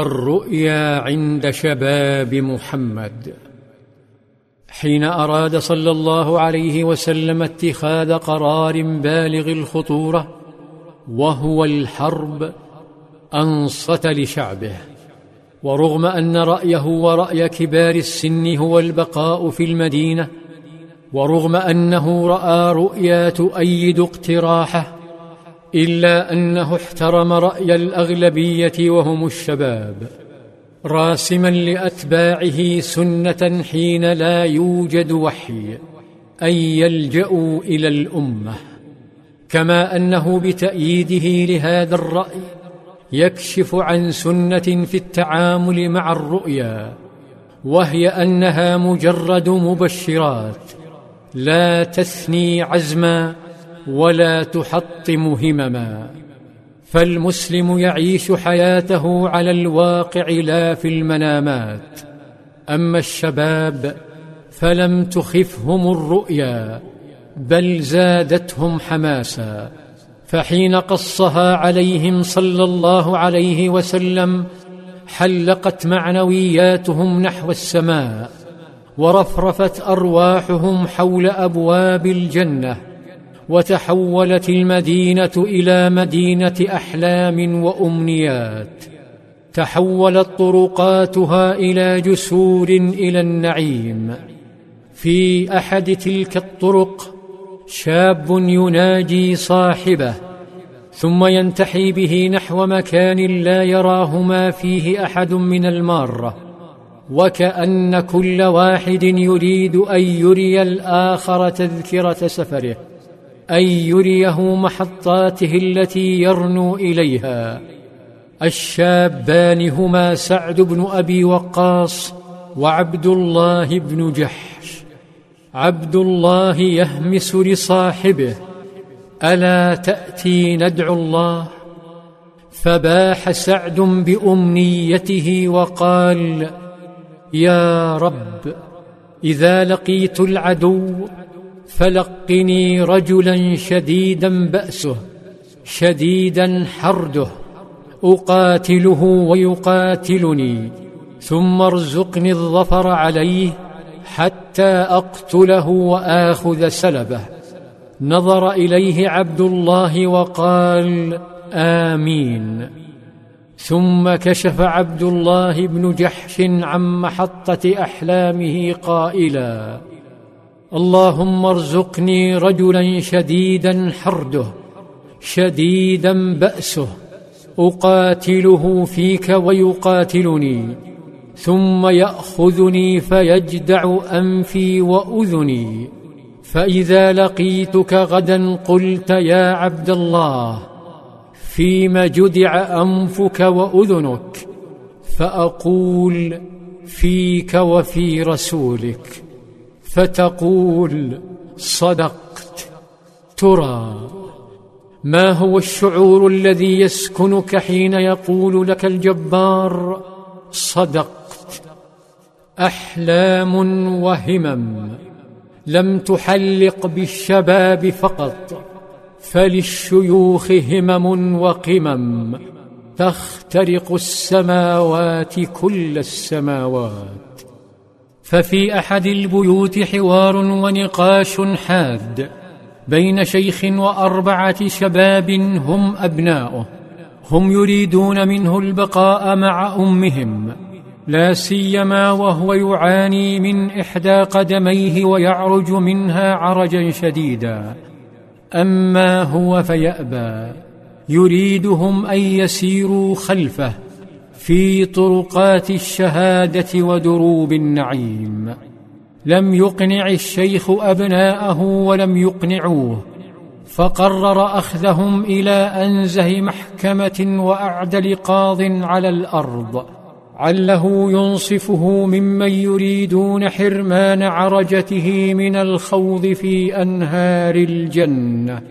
الرؤيا عند شباب محمد. حين أراد صلى الله عليه وسلم اتخاذ قرار بالغ الخطورة وهو الحرب أنصت لشعبه. ورغم أن رأيه ورأي كبار السن هو البقاء في المدينة ورغم أنه رأى رؤيا تؤيد اقتراحه إلا أنه احترم رأي الأغلبية وهم الشباب راسما لأتباعه سنة حين لا يوجد وحي أن يلجأوا إلى الأمة. كما أنه بتأييده لهذا الرأي يكشف عن سنة في التعامل مع الرؤيا وهي أنها مجرد مبشرات لا تثني عزما ولا تحطم همما فالمسلم يعيش حياته على الواقع لا في المنامات. أما الشباب فلم تخفهم الرؤيا بل زادتهم حماسا. فحين قصها عليهم صلى الله عليه وسلم حلقت معنوياتهم نحو السماء ورفرفت أرواحهم حول أبواب الجنة. وتحولت المدينة إلى مدينة أحلام وأمنيات. تحولت طرقاتها إلى جسور إلى النعيم. في أحد تلك الطرق شاب يناجي صاحبه ثم ينتحي به نحو مكان لا يراه ما فيه أحد من المارة. وكأن كل واحد يريد أن يري الآخر تذكرة سفره. أن يريه محطاته التي يرنو إليها. الشابان هما سعد بن أبي وقاص وعبد الله بن جحش. عبد الله يهمس لصاحبه ألا تأتي ندعو الله؟ فباح سعد بأمنيته وقال يا رب إذا لقيت العدو فلقني رجلا شديدا بأسه شديدا حرده أقاتله ويقاتلني ثم ارزقني الظفر عليه حتى أقتله وآخذ سلبه. نظر إليه عبد الله وقال آمين. ثم كشف عبد الله بن جحش عن محطة أحلامه قائلا اللهم ارزقني رجلا شديدا حرده شديدا بأسه أقاتله فيك ويقاتلني ثم يأخذني فيجدع أنفي وأذني. فإذا لقيتك غدا قلت يا عبد الله فيم جدع أنفك وأذنك فأقول فيك وفي رسولك. فتقول صدقت. ترى ما هو الشعور الذي يسكنك حين يقول لك الجبار صدقت. أحلام وهمم لم تحلق بالشباب فقط فللشيوخ همم وقمم. تخترق السماوات كل السماوات. ففي أحد البيوت حوار ونقاش حاد بين شيخ وأربعة شباب هم أبناؤه هم يريدون منه البقاء مع أمهم لا سيما وهو يعاني من إحدى قدميه ويعرج منها عرجا شديدا. أما هو فيأبى يريدهم أن يسيروا خلفه في طرقات الشهادة ودروب النعيم. لم يقنع الشيخ أبناءه ولم يقنعوه فقرر أخذهم إلى أنزه محكمة واعدل قاض على الأرض عله ينصفه ممن يريدون حرمان عرجته من الخوض في أنهار الجنة.